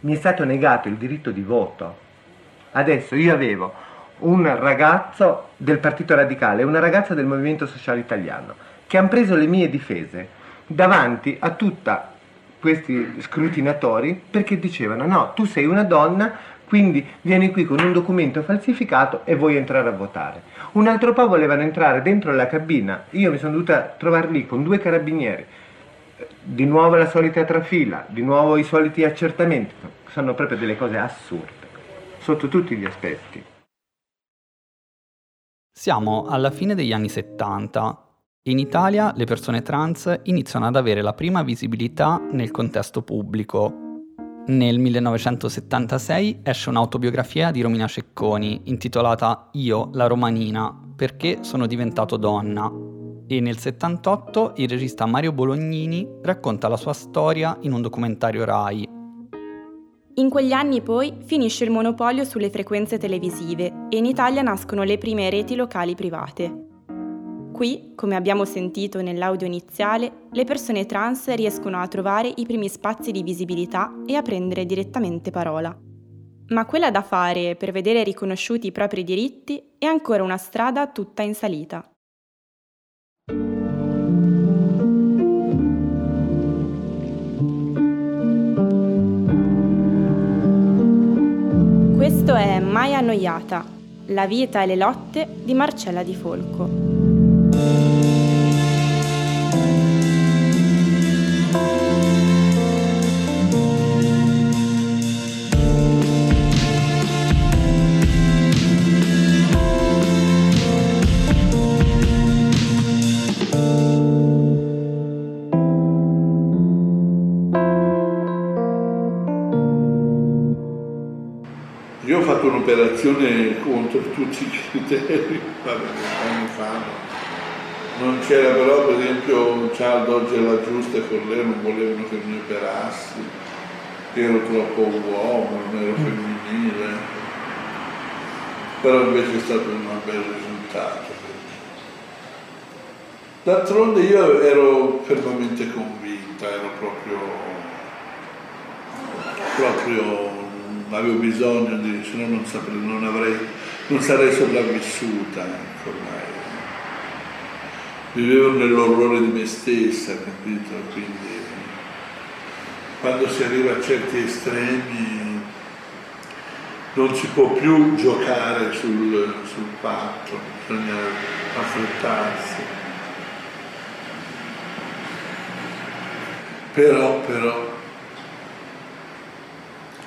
mi è stato negato il diritto di voto. Adesso io avevo un ragazzo del Partito Radicale una ragazza del Movimento Sociale Italiano che hanno preso le mie difese davanti a tutti questi scrutinatori perché dicevano no, tu sei una donna, quindi vieni qui con un documento falsificato e vuoi entrare a votare. Un altro po' volevano entrare dentro la cabina, io mi sono dovuta trovare lì con due carabinieri, di nuovo la solita trafila, di nuovo i soliti accertamenti, sono proprio delle cose assurde, sotto tutti gli aspetti. Siamo alla fine degli anni 70. In Italia le persone trans iniziano ad avere la prima visibilità nel contesto pubblico. Nel 1976 esce un'autobiografia di Romina Cecconi intitolata Io, la romanina, perché sono diventato donna. E nel 78 il regista Mario Bolognini racconta la sua storia in un documentario RAI, in quegli anni poi finisce il monopolio sulle frequenze televisive e in Italia nascono le prime reti locali private. Qui, come abbiamo sentito nell'audio iniziale, le persone trans riescono a trovare i primi spazi di visibilità e a prendere direttamente parola. Ma quella da fare per vedere riconosciuti i propri diritti è ancora una strada tutta in salita. Questo è Mai annoiata, la vita e le lotte di Marcella Di Folco. Un'operazione contro tutti i criteri, vabbè, anni fa. Non c'era però, per esempio, Charles oggi era giusta con lei non volevano che mi operassi, ero troppo uomo, non ero femminile. Però invece è stato un bel risultato. D'altronde io ero fermamente convinta, ero proprio, proprio avevo bisogno di, se no non, saprei, non, avrei, non sarei sopravvissuta, ecco, ormai. Vivevo nell'orrore di me stessa, capito? Quindi quando si arriva a certi estremi non si può più giocare sul, sul patto, bisogna affrettarsi. Però, però,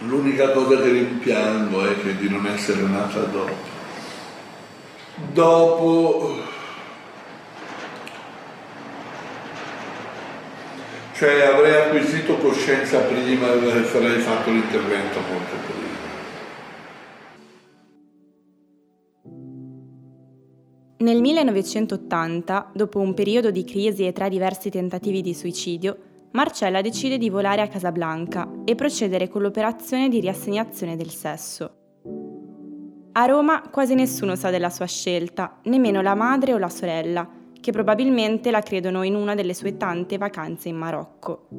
L'unica cosa che rimpiango è che di non essere nata dopo. Dopo, cioè avrei acquisito coscienza prima e avrei fatto l'intervento molto prima. Nel 1980, dopo un periodo di crisi e tre diversi tentativi di suicidio, Marcella decide di volare a Casablanca e procedere con l'operazione di riassegnazione del sesso. A Roma quasi nessuno sa della sua scelta, nemmeno la madre o la sorella, che probabilmente la credono in una delle sue tante vacanze in Marocco.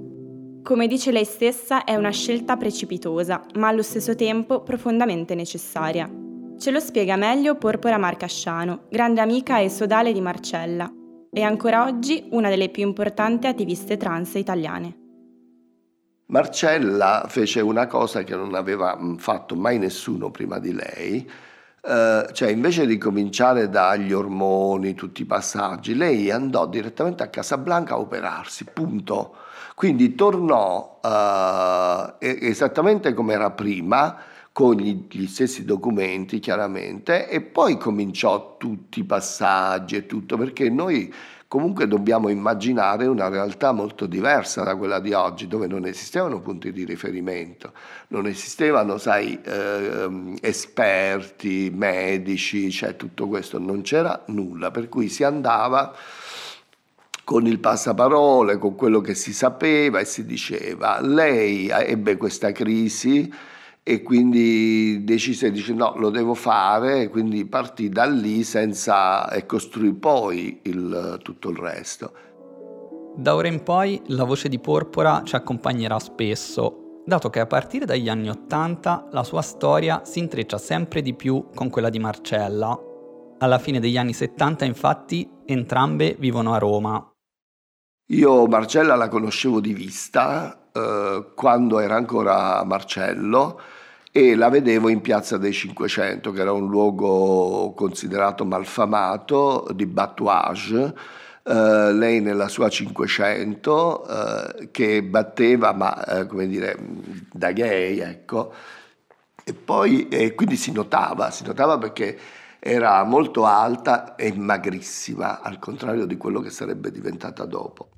Come dice lei stessa, è una scelta precipitosa, ma allo stesso tempo profondamente necessaria. Ce lo spiega meglio Porpora Marcasciano, grande amica e sodale di Marcella, è ancora oggi una delle più importanti attiviste trans italiane. Marcella fece una cosa che non aveva mm, fatto mai nessuno prima di lei, eh, cioè invece di cominciare dagli ormoni, tutti i passaggi, lei andò direttamente a Casablanca a operarsi, punto. Quindi tornò eh, esattamente come era prima, con gli, gli, stessi documenti chiaramente e poi cominciò tutti i passaggi e tutto perché noi comunque dobbiamo immaginare una realtà molto diversa da quella di oggi dove non esistevano punti di riferimento, non esistevano sai eh, esperti, medici, cioè tutto questo, non c'era nulla per cui si andava con il passaparole, con quello che si sapeva e si diceva. Lei ebbe questa crisi e quindi decise, dice no, lo devo fare, e quindi partì da lì senza, e costruì poi il, tutto il resto. Da ora in poi la voce di Porpora ci accompagnerà spesso. dato che a partire dagli anni Ottanta la sua storia si intreccia sempre di più con quella di Marcella. Alla fine degli anni 70 infatti entrambe vivono a Roma. Io Marcella la conoscevo di vista eh, quando era ancora Marcello e la vedevo in Piazza dei Cinquecento, che era un luogo considerato malfamato di batouage. Uh, lei nella sua 500 uh, che batteva ma uh, come dire da gay ecco e poi e quindi si notava si notava perché era molto alta e magrissima al contrario di quello che sarebbe diventata dopo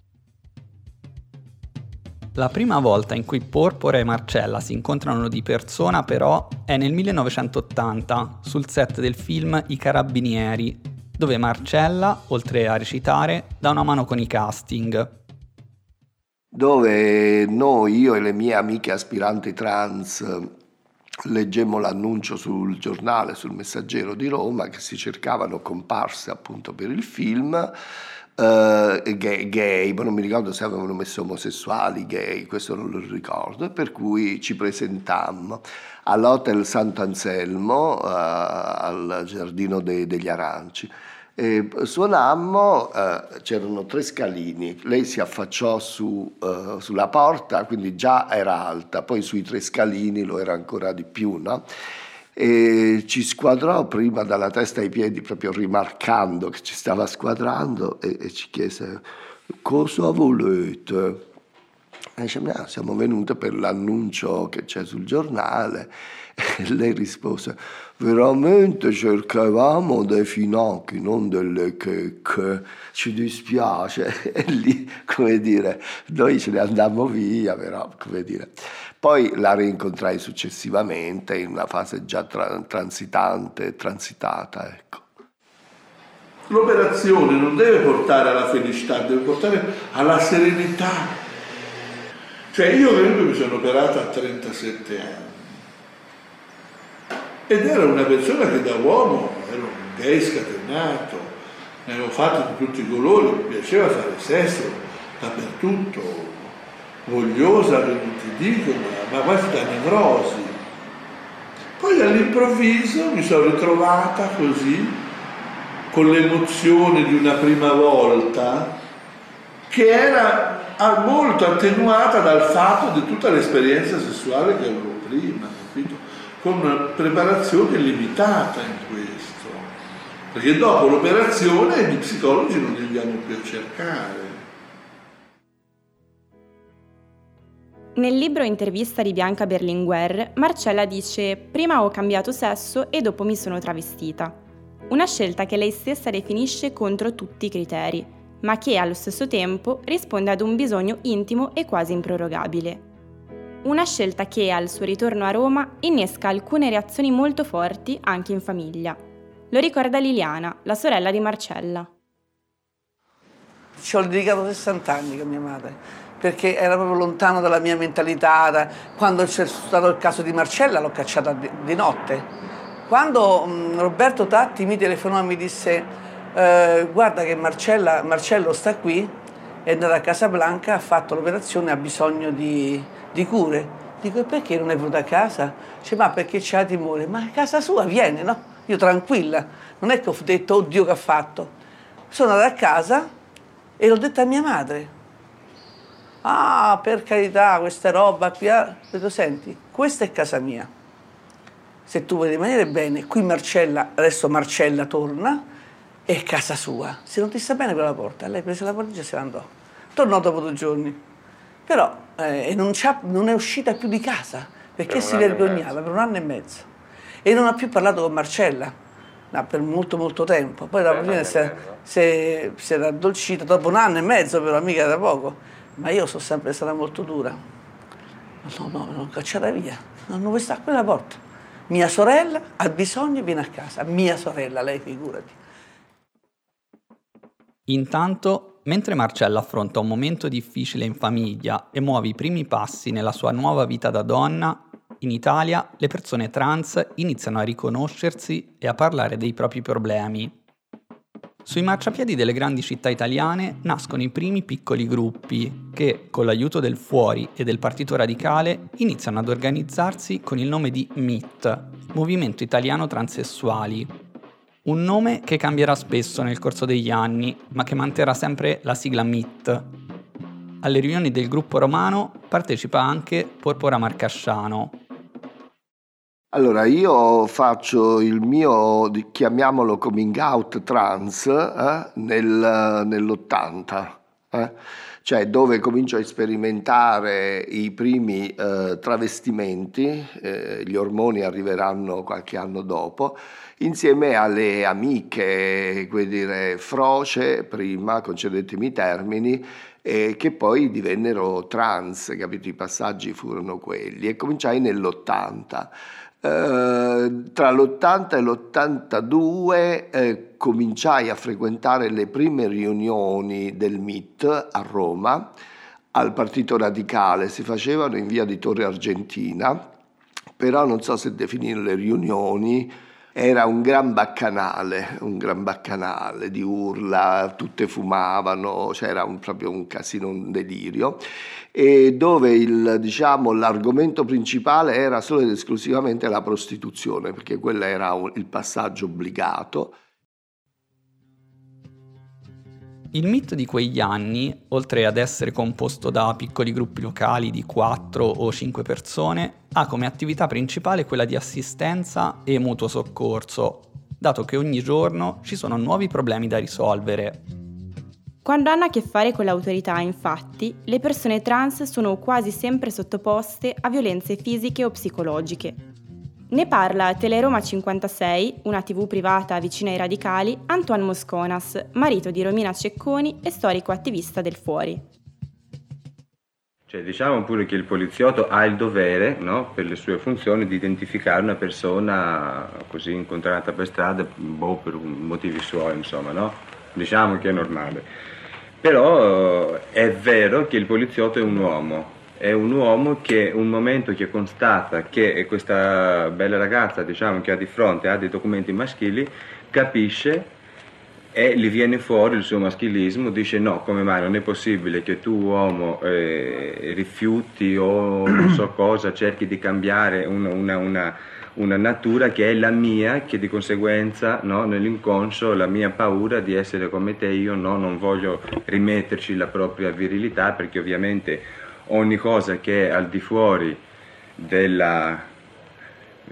la prima volta in cui Porpora e Marcella si incontrano di persona però è nel 1980 sul set del film I Carabinieri, dove Marcella, oltre a recitare, dà una mano con i casting. Dove noi, io e le mie amiche aspiranti trans, leggemmo l'annuncio sul giornale, sul Messaggero di Roma, che si cercavano comparse appunto per il film uh, gay, gay, ma non mi ricordo se avevano messo omosessuali, gay, questo non lo ricordo, per cui ci presentammo all'Hotel Sant'Anselmo, uh, al Giardino de, degli Aranci. E suonammo, uh, c'erano tre scalini, lei si affacciò su, uh, sulla porta, quindi già era alta, poi sui tre scalini lo era ancora di più, no? E ci squadrò prima dalla testa ai piedi, proprio rimarcando che ci stava squadrando e, e ci chiese cosa volete? E dice, no, siamo venute per l'annuncio che c'è sul giornale. E lei rispose, veramente cercavamo dei finocchi, non delle checche, ci dispiace. E lì, come dire, noi ce ne andammo via, però, come dire. Poi la rincontrai successivamente in una fase già tra- transitante, transitata, ecco. L'operazione non deve portare alla felicità, deve portare alla serenità. Cioè io credo mi sono operata a 37 anni ed era una persona che da uomo era un gay scatenato, ne avevo fatti di tutti i colori, mi piaceva fare sesso dappertutto, vogliosa che non ti dico, ma, ma quasi da nevrosi. Poi all'improvviso mi sono ritrovata così, con l'emozione di una prima volta, che era molto attenuata dal fatto di tutta l'esperienza sessuale che avevo prima? Con una preparazione limitata in questo. Perché dopo l'operazione gli psicologi non li andiamo più a cercare. Nel libro intervista di Bianca Berlinguer, Marcella dice prima ho cambiato sesso e dopo mi sono travestita. Una scelta che lei stessa definisce contro tutti i criteri, ma che allo stesso tempo risponde ad un bisogno intimo e quasi improrogabile. Una scelta che al suo ritorno a Roma innesca alcune reazioni molto forti anche in famiglia. Lo ricorda Liliana, la sorella di Marcella. Ci ho dedicato 60 anni con mia madre perché era proprio lontano dalla mia mentalità. Quando c'è stato il caso di Marcella l'ho cacciata di, notte. Quando Roberto Tatti mi telefonò e mi disse eh, guarda che Marcella, Marcello sta qui, è andato a Casablanca, ha fatto l'operazione, ha bisogno di, di cure. Dico, e perché non è venuta a casa? Dice, ma perché c'ha timore? Ma a casa sua viene, no? Io tranquilla, non è che ho detto, oddio che ha fatto. Sono andata a casa e l'ho detto a mia madre ah per carità questa roba qui, ho detto senti, questa è casa mia, se tu vuoi rimanere bene, qui Marcella, adesso Marcella torna, è casa sua, se non ti sta bene per la porta, lei prese la valigia e se ne andò, tornò dopo due giorni, però eh, non, non, è uscita più di casa perché si vergognava per un anno e mezzo e non ha più parlato con Marcella no, per molto molto tempo, poi dopo fine si, si, si era addolcita, dopo un anno e mezzo però mica da poco, ma io sono sempre stata molto dura. No, no, non cacciare via, non vuoi stare a quella porta. Mia sorella ha bisogno, viene a casa. Mia sorella, lei figurati. Intanto, mentre Marcella affronta un momento difficile in famiglia e muove i primi passi nella sua nuova vita da donna, in Italia le persone trans iniziano a riconoscersi e a parlare dei propri problemi. Sui marciapiedi delle grandi città italiane nascono i primi piccoli gruppi che, con l'aiuto del Fuori e del Partito Radicale, iniziano ad organizzarsi con il nome di MIT, Movimento Italiano Transessuali. Un nome che cambierà spesso nel corso degli anni, ma che manterrà sempre la sigla MIT. Alle riunioni del gruppo romano partecipa anche Porpora Marcasciano, allora, io faccio il mio, chiamiamolo coming out trans, eh, nel, nell'80, eh? Cioè dove comincio a sperimentare i primi eh, travestimenti, eh, gli ormoni arriveranno qualche anno dopo, insieme alle amiche, come dire, froce prima, concedetemi i termini, e che poi divennero trans, capito? I passaggi furono quelli e cominciai nell'80. Eh, tra l'80 e l'82 eh, cominciai a frequentare le prime riunioni del MIT a Roma, al Partito Radicale, si facevano in via di Torre Argentina, però non so se definire le riunioni, era un gran baccanale, un gran baccanale di urla, tutte fumavano, c'era un, proprio un casino, un delirio, e dove il, diciamo, l'argomento principale era solo ed esclusivamente la prostituzione, perché quello era un, il passaggio obbligato. Il MIT di quegli anni, oltre ad essere composto da piccoli gruppi locali di 4 o 5 persone, ha come attività principale quella di assistenza e mutuo soccorso, dato che ogni giorno ci sono nuovi problemi da risolvere. Quando hanno a che fare con l'autorità, infatti, le persone trans sono quasi sempre sottoposte a violenze fisiche o psicologiche, ne parla a Teleroma 56, una tv privata vicina ai radicali, Antoine Mosconas, marito di Romina Cecconi e storico attivista del Fuori. Cioè, diciamo pure che il poliziotto ha il dovere, no, per le sue funzioni, di identificare una persona così incontrata per strada, boh, per motivi suoi, insomma, no? Diciamo che è normale. Però eh, è vero che il poliziotto è un uomo, è un uomo che un momento che constata che questa bella ragazza diciamo, che ha di fronte ha dei documenti maschili, capisce e gli viene fuori il suo maschilismo, dice no, come mai? Non è possibile che tu uomo eh, rifiuti o non so cosa, cerchi di cambiare una, una, una, una, natura che è la mia, che di conseguenza no, nell'inconscio la mia paura di essere come te, io no, non voglio rimetterci la propria virilità perché ovviamente ogni cosa che è al di fuori della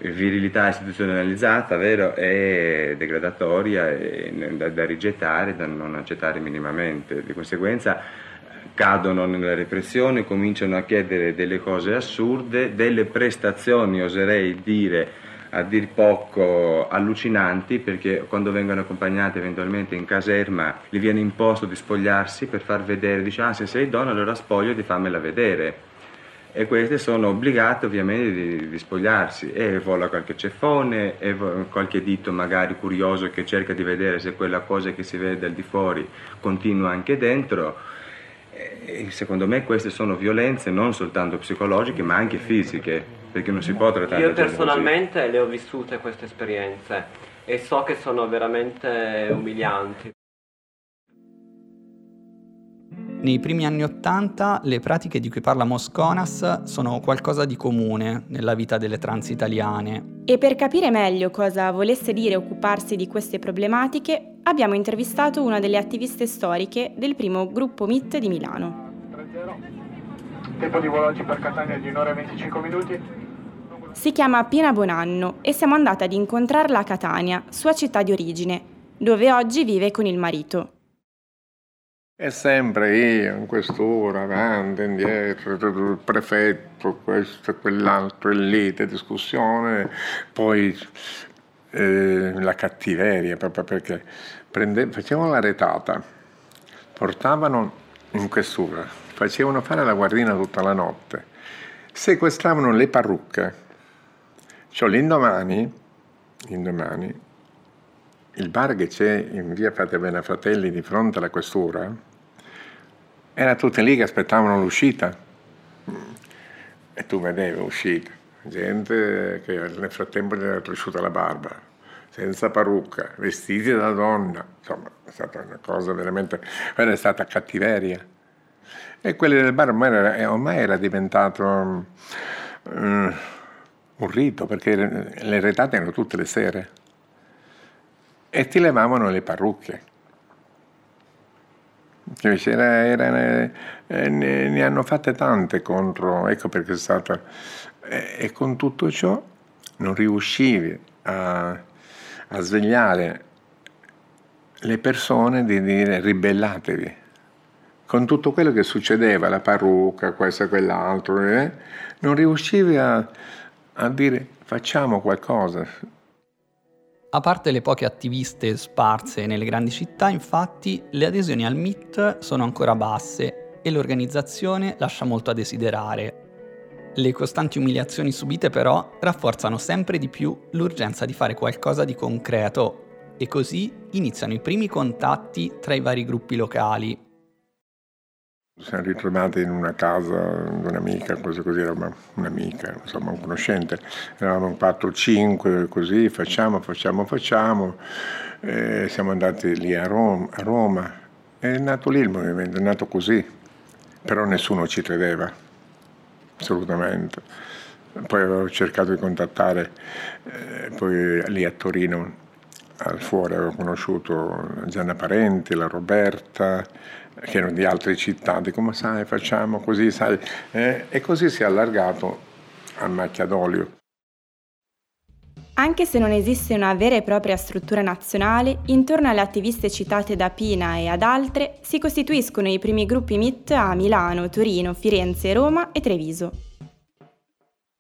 virilità istituzionalizzata vero, è degradatoria e da, da, rigettare, da non accettare minimamente. Di conseguenza cadono nella repressione, cominciano a chiedere delle cose assurde, delle prestazioni, oserei dire, a dir poco allucinanti perché quando vengono accompagnati eventualmente in caserma gli viene imposto di spogliarsi per far vedere, dice ah se sei donna allora spoglio di fammela vedere. E queste sono obbligate ovviamente di, di spogliarsi. E vola qualche ceffone e qualche dito magari curioso che cerca di vedere se quella cosa che si vede al di fuori continua anche dentro. E secondo me queste sono violenze non soltanto psicologiche ma anche fisiche perché non si può trattare Io personalmente così. le ho vissute queste esperienze e so che sono veramente umilianti. Nei primi anni Ottanta le pratiche di cui parla Mosconas sono qualcosa di comune nella vita delle trans italiane. E per capire meglio cosa volesse dire occuparsi di queste problematiche, abbiamo intervistato una delle attiviste storiche del primo gruppo MIT di Milano. 3-0. Tempo di volo oggi per Catania di un'ora e 25 minuti. Si chiama Pina Bonanno e siamo andate ad incontrarla a Catania, sua città di origine, dove oggi vive con il marito. È sempre io, in quest'ora, avanti, indietro, il prefetto, questo e quell'altro, e lite, discussione, poi eh, la cattiveria, proprio perché prende, facevano la retata, portavano in questura, facevano fare la guardina tutta la notte, sequestravano le parrucche, cioè l'indomani, l'indomani, il bar che c'è in via Frate Bene Fratelli di fronte alla questura, era tutte lì che aspettavano l'uscita. E tu vedevi uscita, gente che nel frattempo gli era cresciuta la barba, senza parrucca, vestiti da donna, insomma è stata una cosa veramente, è stata cattiveria. E quelli del bar ormai era, eh, ormai era diventato um, un rito, perché le retate erano tutte le sere e ti levavano le parrucche. Era, era, eh, ne, ne, hanno fatte tante contro, ecco perché è stata... E, e con tutto ciò non riuscivi a, a svegliare le persone di dire ribellatevi. Con tutto quello che succedeva, la parrucca, questo e quell'altro, eh, non riuscivi a, a dire facciamo qualcosa. A parte le poche attiviste sparse nelle grandi città, infatti, le adesioni al MIT sono ancora basse e l'organizzazione lascia molto a desiderare. Le costanti umiliazioni subite però rafforzano sempre di più l'urgenza di fare qualcosa di concreto e così iniziano i primi contatti tra i vari gruppi locali. Siamo ritrovati in una casa di un'amica, così così era un'amica, insomma un conoscente, eravamo 4-5 così, facciamo, facciamo, facciamo, e siamo andati lì a Roma, a Roma, è nato lì il movimento, è nato così, però nessuno ci credeva assolutamente. Poi avevo cercato di contattare, eh, poi lì a Torino, al fuori avevo conosciuto Gianna Parenti, la Roberta, che erano di altre città, dico ma sai facciamo così, sai, eh, e così si è allargato a macchia d'olio. Anche se non esiste una vera e propria struttura nazionale, intorno alle attiviste citate da Pina e ad altre si costituiscono i primi gruppi MIT a Milano, Torino, Firenze, Roma e Treviso.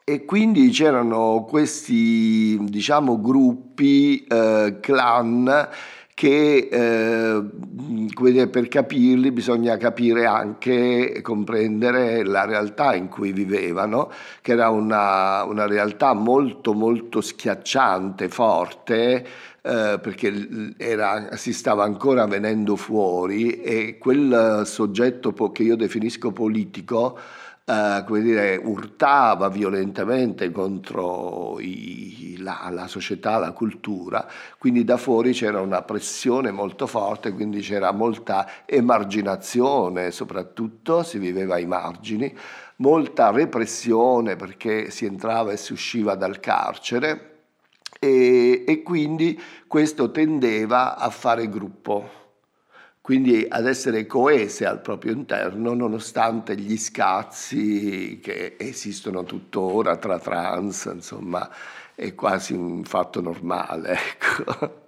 E quindi c'erano questi, diciamo, gruppi, eh, clan che eh, per capirli bisogna capire anche comprendere la realtà in cui vivevano, che era una, una realtà molto molto schiacciante, forte, eh, perché era, si stava ancora venendo fuori e quel soggetto che io definisco politico eh, come dire, urtava violentemente contro i, la, la, società, la cultura, quindi da fuori c'era una pressione molto forte, quindi c'era molta emarginazione, soprattutto si viveva ai margini, molta repressione perché si entrava e si usciva dal carcere. E, e quindi questo tendeva a fare gruppo quindi ad essere coese al proprio interno nonostante gli scazzi che esistono tuttora tra trans, insomma è quasi un fatto normale. Ecco.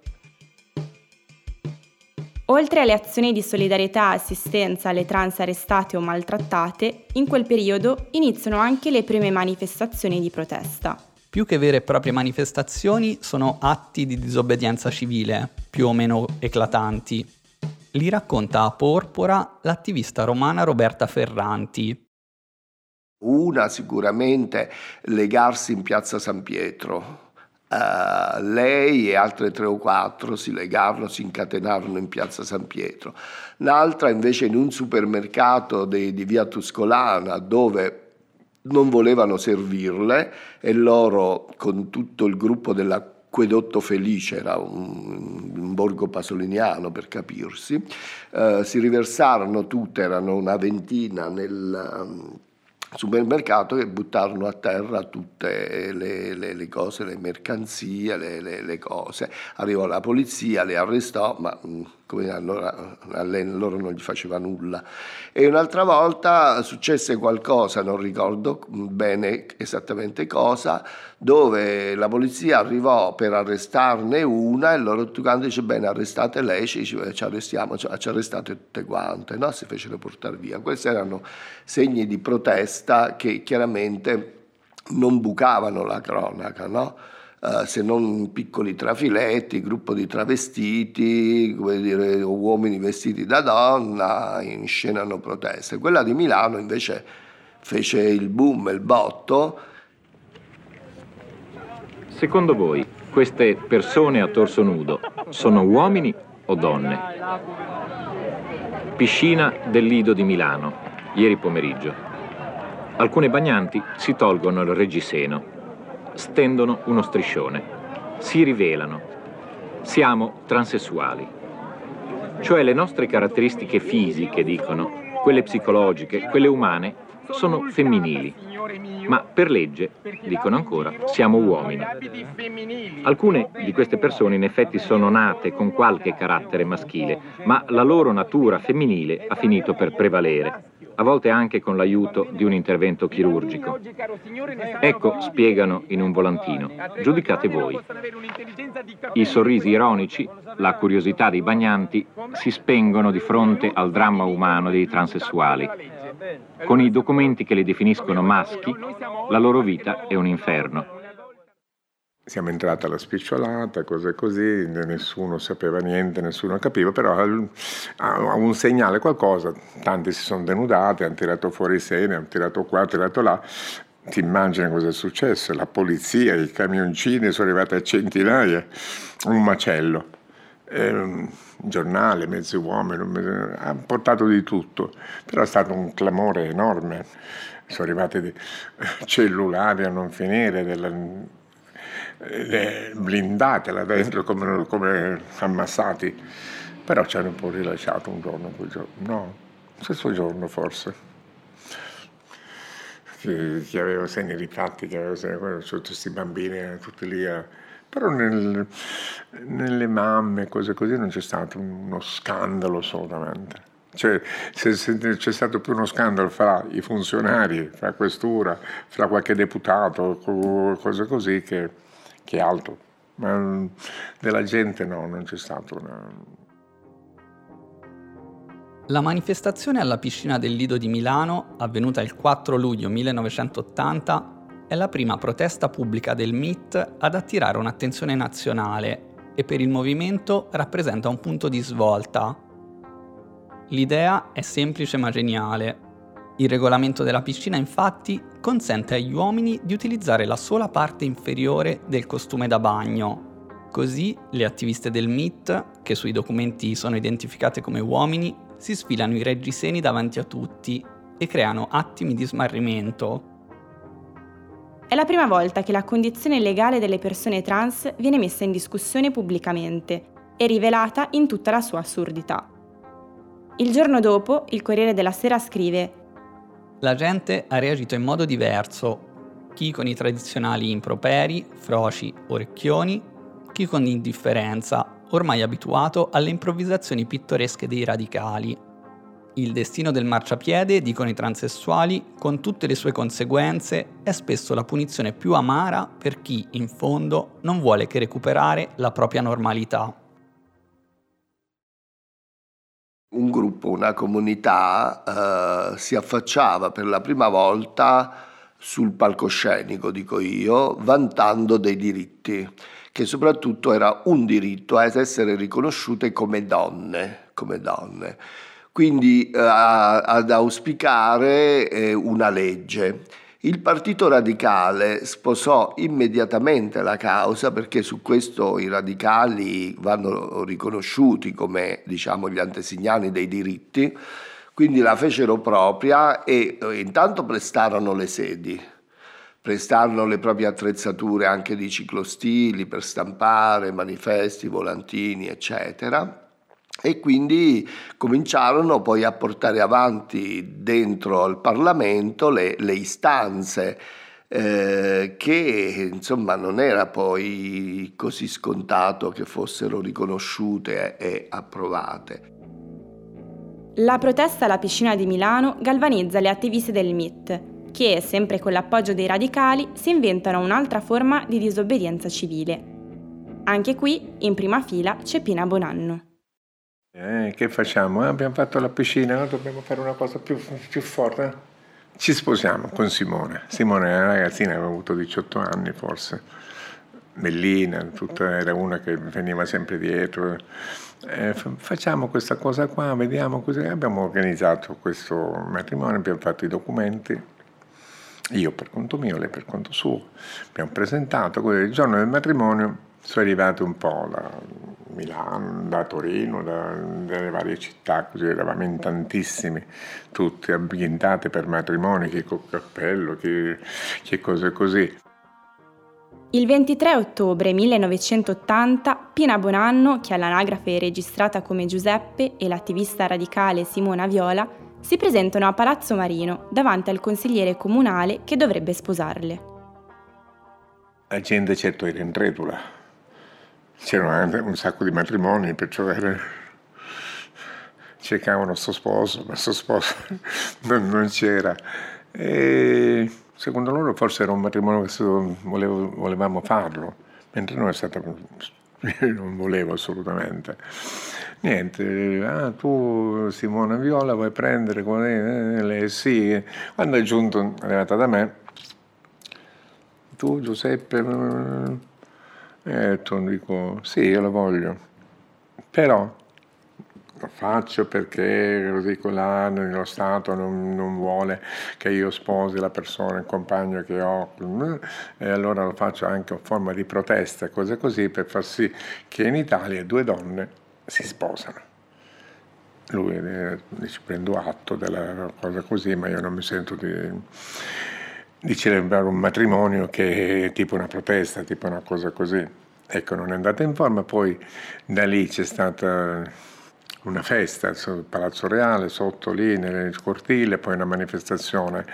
Oltre alle azioni di solidarietà e assistenza alle trans arrestate o maltrattate, in quel periodo iniziano anche le prime manifestazioni di protesta. Più che vere e proprie manifestazioni, sono atti di disobbedienza civile, più o meno eclatanti, li racconta a Porpora l'attivista romana Roberta Ferranti. Una sicuramente legarsi in piazza San Pietro. Uh, lei e altre tre o quattro si legarono, si incatenarono in piazza San Pietro. L'altra invece in un supermercato di, di via Tuscolana dove non volevano servirle e loro con tutto il gruppo della Acquedotto Felice, era un, un borgo pasoliniano per capirsi, eh, si riversarono tutte, erano una ventina nel um, supermercato e buttarono a terra tutte le, le, le cose, le mercanzie, le, le, cose. Arrivò la polizia, le arrestò, ma come allora a lei, loro non gli faceva nulla. E un'altra volta successe qualcosa, non ricordo bene esattamente cosa, dove la polizia arrivò per arrestarne una e loro quanti dice bene arrestate lei, ci, ci arrestiamo, ci, ci arrestate tutte quante, no? si fecero portare via. Questi erano segni di protesta che chiaramente non bucavano la cronaca, no? Uh, se non piccoli trafiletti, gruppo di travestiti, dire, uomini vestiti da donna, inscenano proteste. Quella di Milano invece fece il boom, il botto. Secondo voi queste persone a torso nudo sono uomini o donne? Piscina del Lido di Milano, ieri pomeriggio. Alcune bagnanti si tolgono il reggiseno stendono uno striscione, si rivelano. Siamo transessuali, cioè le nostre caratteristiche fisiche, dicono, quelle psicologiche, quelle umane, sono femminili, ma per legge, dicono ancora, siamo uomini. Alcune di queste persone in effetti sono nate con qualche carattere maschile, ma la loro natura femminile ha finito per prevalere a volte anche con l'aiuto di un intervento chirurgico. Ecco, spiegano in un volantino, giudicate voi. I sorrisi ironici, la curiosità dei bagnanti si spengono di fronte al dramma umano dei transessuali. Con i documenti che li definiscono maschi, la loro vita è un inferno. Siamo entrati alla spicciolata, cose così, nessuno sapeva niente, nessuno capiva, però a un segnale qualcosa, tanti si sono denudati, hanno tirato fuori i seni, hanno tirato qua, hanno tirato là. Ti immagini cosa è successo? La polizia, i camioncini sono arrivati a centinaia, un macello. un giornale, mezzi uomini, hanno portato di tutto, però è stato un clamore enorme. Sono arrivati cellulari a non finire, della, blindate là dentro come, come ammassati, però ci hanno un po' rilasciato un giorno, quel giorno. no, stesso giorno forse. Chi, chi aveva segni ritratti, che aveva segni, tutti questi bambini, eh, tutti lì a, però nel, nelle mamme, cose così, non c'è stato uno scandalo assolutamente. Cioè, se, se c'è stato più uno scandalo fra i funzionari, fra questura, fra qualche deputato, cose così, che che altro. Ma della gente no, non c'è stato una... La manifestazione alla piscina del Lido di Milano, avvenuta il 4 luglio 1980, è la prima protesta pubblica del MIT ad attirare un'attenzione nazionale e per il movimento rappresenta un punto di svolta. L'idea è semplice ma geniale. Il regolamento della piscina infatti consente agli uomini di utilizzare la sola parte inferiore del costume da bagno. Così le attiviste del MIT, che sui documenti sono identificate come uomini, si sfilano i reggiseni davanti a tutti e creano attimi di smarrimento. È la prima volta che la condizione legale delle persone trans viene messa in discussione pubblicamente e rivelata in tutta la sua assurdità. Il giorno dopo, il Corriere della Sera scrive la gente ha reagito in modo diverso, chi con i tradizionali improperi, froci, orecchioni, chi con indifferenza, ormai abituato alle improvvisazioni pittoresche dei radicali. Il destino del marciapiede, dicono i transessuali, con tutte le sue conseguenze, è spesso la punizione più amara per chi, in fondo, non vuole che recuperare la propria normalità un gruppo, una comunità eh, si affacciava per la prima volta sul palcoscenico, dico io, vantando dei diritti, che soprattutto era un diritto ad essere riconosciute come donne, come donne. quindi eh, ad auspicare eh, una legge. Il Partito Radicale sposò immediatamente la causa perché su questo i radicali vanno riconosciuti come diciamo, gli antesignani dei diritti, quindi la fecero propria e eh, intanto prestarono le sedi, prestarono le proprie attrezzature anche di ciclostili per stampare manifesti, volantini, eccetera e quindi cominciarono poi a portare avanti dentro al Parlamento le, le istanze eh, che insomma non era poi così scontato che fossero riconosciute e approvate. La protesta alla piscina di Milano galvanizza le attiviste del MIT, che, sempre con l'appoggio dei radicali, si inventano un'altra forma di disobbedienza civile. Anche qui, in prima fila, c'è Pina Bonanno. Eh, che facciamo? Eh, abbiamo fatto la piscina, dobbiamo fare una cosa più, più forte. Ci sposiamo con Simone. Simone è una ragazzina, aveva avuto 18 anni forse, bellina, tutta, era una che veniva sempre dietro. Eh, facciamo questa cosa qua, vediamo così. Abbiamo organizzato questo matrimonio, abbiamo fatto i documenti, io per conto mio, lei per conto suo. Abbiamo presentato, il giorno del matrimonio sono arrivati un po' da Milano, da Torino, da, dalle varie città, così eravamo in tantissimi, tutti ambientati per matrimoni, col cappello, chi, chi cose così. Il 23 ottobre 1980 Pina Bonanno, che all'anagrafe è registrata come Giuseppe, e l'attivista radicale Simona Viola si presentano a Palazzo Marino davanti al consigliere comunale che dovrebbe sposarle. La gente certo era incredula. C'erano un sacco di matrimoni, perciò era... cercavano sto sposo, ma sto sposo non, non c'era. E secondo loro forse era un matrimonio che volevo, volevamo farlo, mentre noi è stato, non volevo assolutamente. Niente, ah, tu Simona Viola vuoi prendere? Eh, lei sì. Quando è giunto, è arrivata da me, tu Giuseppe, tu dico sì, io lo voglio, però lo faccio perché così colà lo Stato non, non, vuole che io sposi la persona, il compagno che ho e allora lo faccio anche in forma di protesta, cose così per far sì che in Italia due donne si sposano. Lui eh, dice prendo atto della cosa così ma io non mi sento di, di celebrare un matrimonio che è tipo una protesta, tipo una cosa così. Ecco, non è andata in forma, poi da lì c'è stata una festa sul Palazzo Reale, sotto lì nel cortile, poi una manifestazione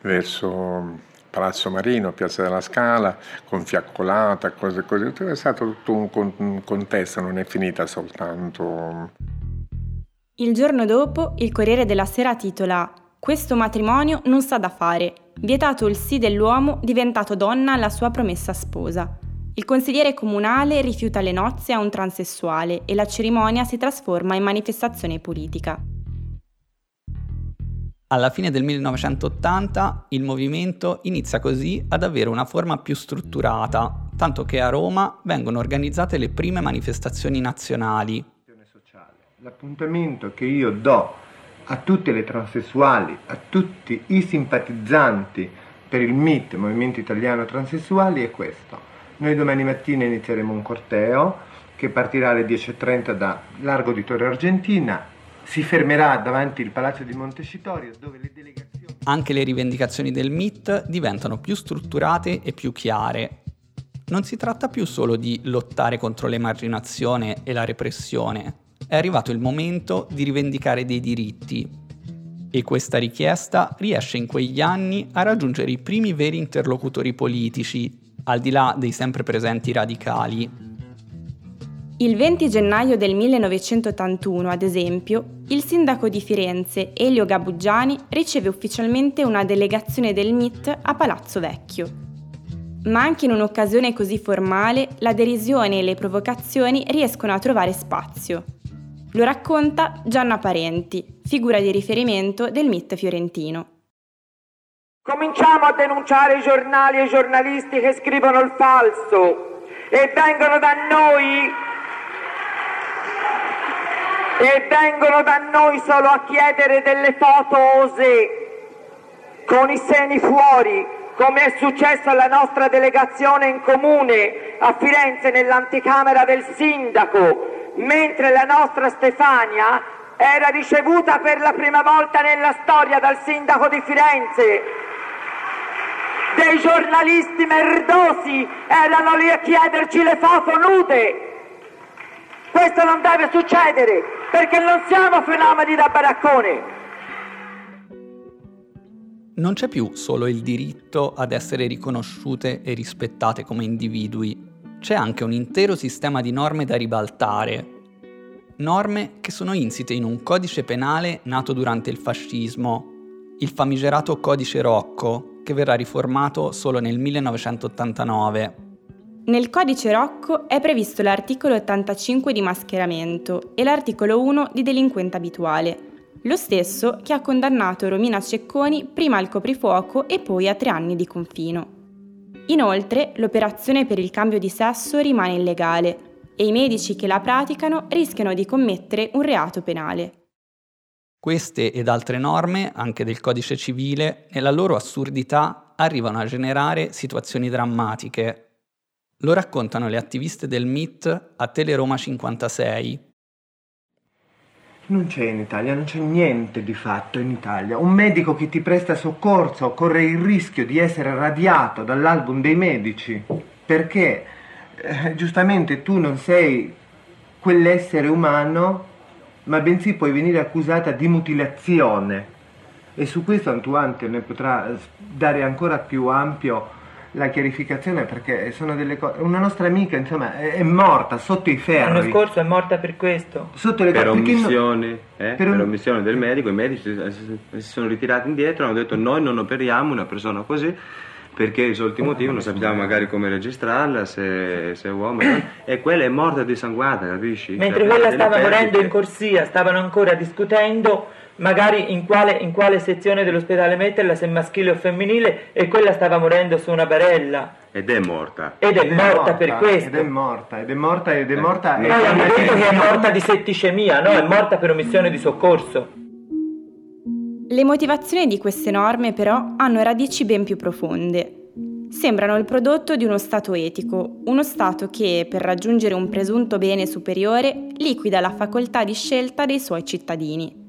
verso Palazzo Marino, Piazza della Scala, con fiaccolata, cose così. È stato tutto un contesto, non è finita soltanto. Il giorno dopo il Corriere della Sera titola Questo matrimonio non sta da fare. Vietato il sì dell'uomo diventato donna alla sua promessa sposa. Il consigliere comunale rifiuta le nozze a un transessuale e la cerimonia si trasforma in manifestazione politica. Alla fine del 1980 il movimento inizia così ad avere una forma più strutturata, tanto che a Roma vengono organizzate le prime manifestazioni nazionali. L'appuntamento che io do a tutte le transessuali, a tutti i simpatizzanti per il MIT, Movimento Italiano Transessuali, è questo noi domani mattina inizieremo un corteo che partirà alle 10.30 da Largo di Torre Argentina, si fermerà davanti il Palazzo di Montecitorio dove le delegazioni... Anche le rivendicazioni del MIT diventano più strutturate e più chiare. Non si tratta più solo di lottare contro l'emarginazione e la repressione, è arrivato il momento di rivendicare dei diritti. E questa richiesta riesce in quegli anni a raggiungere i primi veri interlocutori politici al di là dei sempre presenti radicali. Il 20 gennaio del 1981, ad esempio, il sindaco di Firenze, Elio Gabuggiani, riceve ufficialmente una delegazione del MIT a Palazzo Vecchio. Ma anche in un'occasione così formale, la derisione e le provocazioni riescono a trovare spazio. Lo racconta Gianna Parenti, figura di riferimento del MIT fiorentino. Cominciamo a denunciare i giornali e i giornalisti che scrivono il falso e vengono da noi e vengono da noi solo a chiedere delle foto ose con i seni fuori come è successo alla nostra delegazione in comune a Firenze nell'anticamera del sindaco mentre la nostra Stefania era ricevuta per la prima volta nella storia dal sindaco di Firenze dei giornalisti merdosi erano lì a chiederci le foto nude. Questo non deve succedere perché non siamo fenomeni da baraccone. Non c'è più solo il diritto ad essere riconosciute e rispettate come individui, c'è anche un intero sistema di norme da ribaltare. Norme che sono insite in un codice penale nato durante il fascismo, il famigerato codice Rocco, che verrà riformato solo nel 1989. Nel codice Rocco è previsto l'articolo 85 di mascheramento e l'articolo 1 di delinquente abituale, lo stesso che ha condannato Romina Cecconi prima al coprifuoco e poi a tre anni di confino. Inoltre, l'operazione per il cambio di sesso rimane illegale e i medici che la praticano rischiano di commettere un reato penale. Queste ed altre norme, anche del codice civile, nella loro assurdità arrivano a generare situazioni drammatiche. Lo raccontano le attiviste del MIT a Teleroma 56. Non c'è in Italia, non c'è niente di fatto in Italia. Un medico che ti presta soccorso corre il rischio di essere radiato dall'album dei medici perché eh, giustamente tu non sei quell'essere umano, ma bensì puoi venire accusata di mutilazione. E su questo Antoine te ne potrà dare ancora più ampio la chiarificazione perché sono delle cose. Una nostra amica, insomma, è, è morta sotto i ferri. L'anno scorso è morta per questo. Sotto le per no- omissione, eh? per per, un- omissione del medico, i medici si, sono ritirati indietro hanno detto noi non operiamo una persona così perché i soliti motivi non sappiamo magari come registrarla, se, se è uomo e quella è morta dissanguata, capisci? Mentre Cioè, quella stava morendo in corsia, stavano ancora discutendo magari in quale, in quale sezione dell'ospedale metterla, se maschile o femminile, e quella stava morendo su una barella. Ed è morta. Ed è morta per questo. Ed è morta, ed è morta, ed è morta. Noi e- abbiamo detto che è morta di setticemia, no? È morta per omissione di soccorso. Le motivazioni di queste norme però hanno radici ben più profonde. Sembrano il prodotto di uno Stato etico, uno Stato che, per raggiungere un presunto bene superiore, liquida la facoltà di scelta dei suoi cittadini.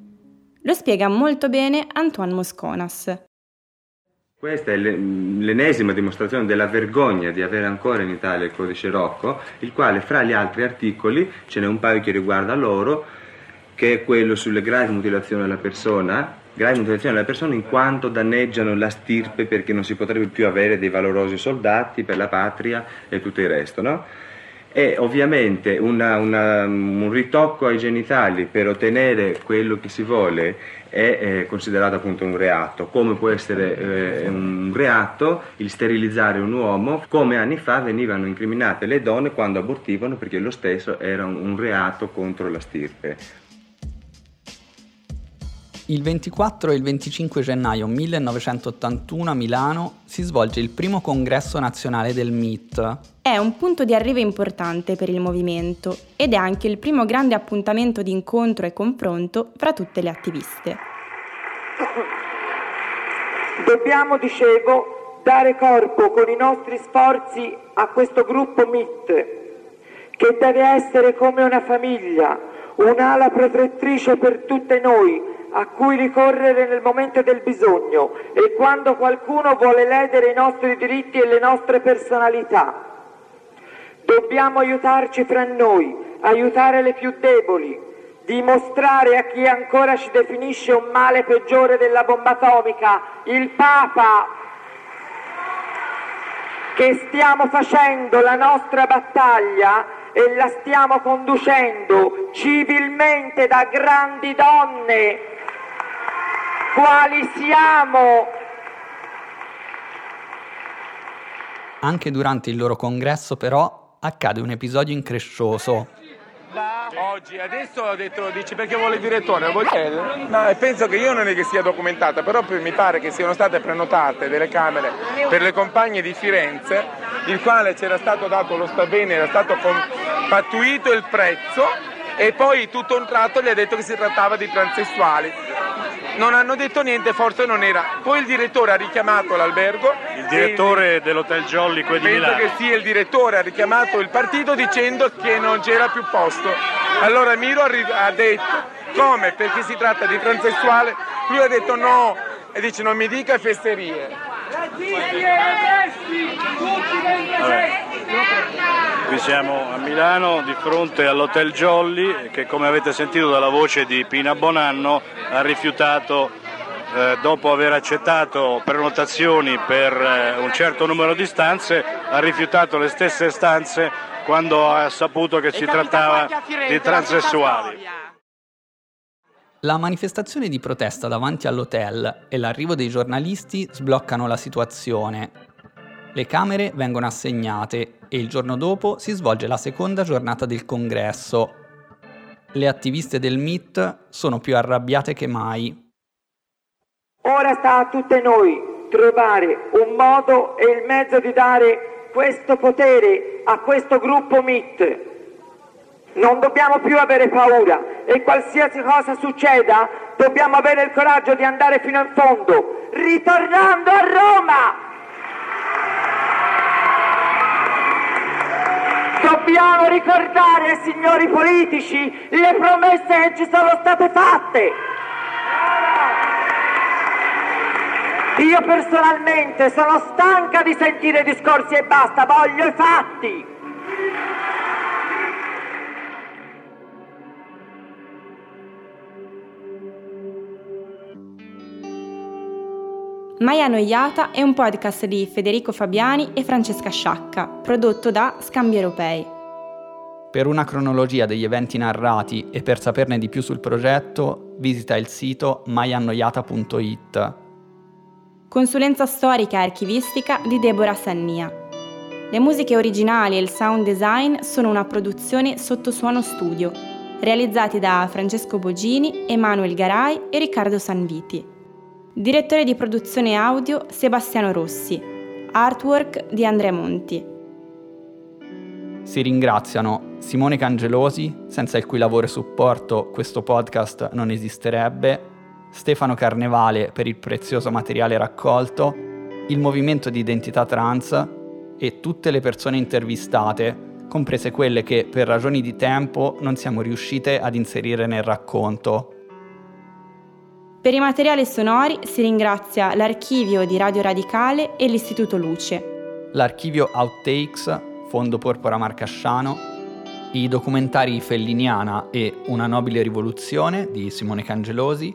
Lo spiega molto bene Antoine Mosconas. Questa è l'e- l'ennesima dimostrazione della vergogna di avere ancora in Italia il codice Rocco, il quale fra gli altri articoli, ce n'è un paio che riguarda loro, che è quello sulle gravi mutilazioni della persona, gravi mutilazioni della persona in quanto danneggiano la stirpe perché non si potrebbe più avere dei valorosi soldati per la patria e tutto il resto, no? E ovviamente una- una- un ritocco ai genitali per ottenere quello che si vuole è eh, considerato appunto un reato, come può essere eh, un reato il sterilizzare un uomo, come anni fa venivano incriminate le donne quando abortivano perché lo stesso era un, un reato contro la stirpe. Il 24 e il 25 gennaio 1981 a Milano si svolge il primo congresso nazionale del MIT. È un punto di arrivo importante per il movimento ed è anche il primo grande appuntamento di incontro e confronto fra tutte le attiviste. Dobbiamo, dicevo, dare corpo con i nostri sforzi a questo gruppo MIT, che deve essere come una famiglia, un'ala protettrice per tutte noi, a cui ricorrere nel momento del bisogno e quando qualcuno vuole ledere i nostri diritti e le nostre personalità. Dobbiamo aiutarci fra noi, aiutare le più deboli, dimostrare a chi ancora ci definisce un male peggiore della bomba atomica, il Papa, che stiamo facendo la nostra battaglia e la stiamo conducendo civilmente da grandi donne, quali siamo. Anche durante il loro congresso però accade un episodio increscioso. Oggi, adesso ho detto, dici perché vuole il direttore? Lo vuoi chiedere? No, e penso che io non è che sia documentata, però mi pare che siano state prenotate delle camere per le compagne di Firenze, il quale c'era stato dato lo sta bene, era stato pattuito il prezzo e poi tutto un tratto gli ha detto che si trattava di transessuali. Non hanno detto niente, forse non era. Poi il direttore ha richiamato l'albergo. Il direttore dell'Hotel Jolly, quello di Penso Milano. che sia il direttore, ha richiamato il partito dicendo che non c'era più posto. Allora Miro ha ri- ha detto, come? Perché si tratta di transessuale? Lui ha detto no, e dice non mi dica fesserie. Qui siamo a Milano di fronte all'Hotel Jolly che come avete sentito dalla voce di Pina Bonanno ha rifiutato eh, dopo aver accettato prenotazioni per eh, un certo numero di stanze, ha rifiutato le stesse stanze quando ha saputo che si trattava di transessuali. La manifestazione di protesta davanti all'hotel e l'arrivo dei giornalisti sbloccano la situazione. Le camere vengono assegnate e il giorno dopo si svolge la seconda giornata del congresso. Le attiviste del MIT sono più arrabbiate che mai. Ora sta a tutte noi trovare un modo e il mezzo di dare questo potere a questo gruppo MIT. Non dobbiamo più avere paura e qualsiasi cosa succeda dobbiamo avere il coraggio di andare fino in fondo, ritornando a Dobbiamo ricordare, signori politici, le promesse che ci sono state fatte. Io personalmente sono stanca di sentire discorsi e basta, voglio i fatti. Mai Annoiata è un podcast di Federico Fabiani e Francesca Sciacca, prodotto da Scambi Europei. Per una cronologia degli eventi narrati e per saperne di più sul progetto, visita il sito maiannoiata.it. Consulenza storica e archivistica di Deborah Sannia. Le musiche originali e il sound design sono una produzione sotto suono studio, realizzati da Francesco Bogini, Emanuel Garai e Riccardo Sanviti. Direttore di produzione audio Sebastiano Rossi. Artwork di Andrea Monti. Si ringraziano Simone Cangelosi, senza il cui lavoro e supporto questo podcast non esisterebbe, Stefano Carnevale per il prezioso materiale raccolto, il movimento di identità trans e tutte le persone intervistate, comprese quelle che per ragioni di tempo non siamo riuscite ad inserire nel racconto. Per i materiali sonori si ringrazia l'archivio di Radio Radicale e l'Istituto Luce. L'archivio Outtakes, Fondo Porpora Marcasciano, i documentari Felliniana e Una nobile rivoluzione di Simone Cangelosi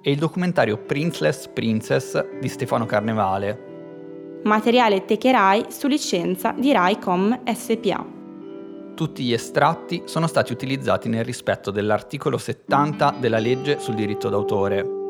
e il documentario Princeless Princess di Stefano Carnevale. Materiale Techerai su licenza di RaiCom SPA. Tutti gli estratti sono stati utilizzati nel rispetto dell'articolo 70 della legge sul diritto d'autore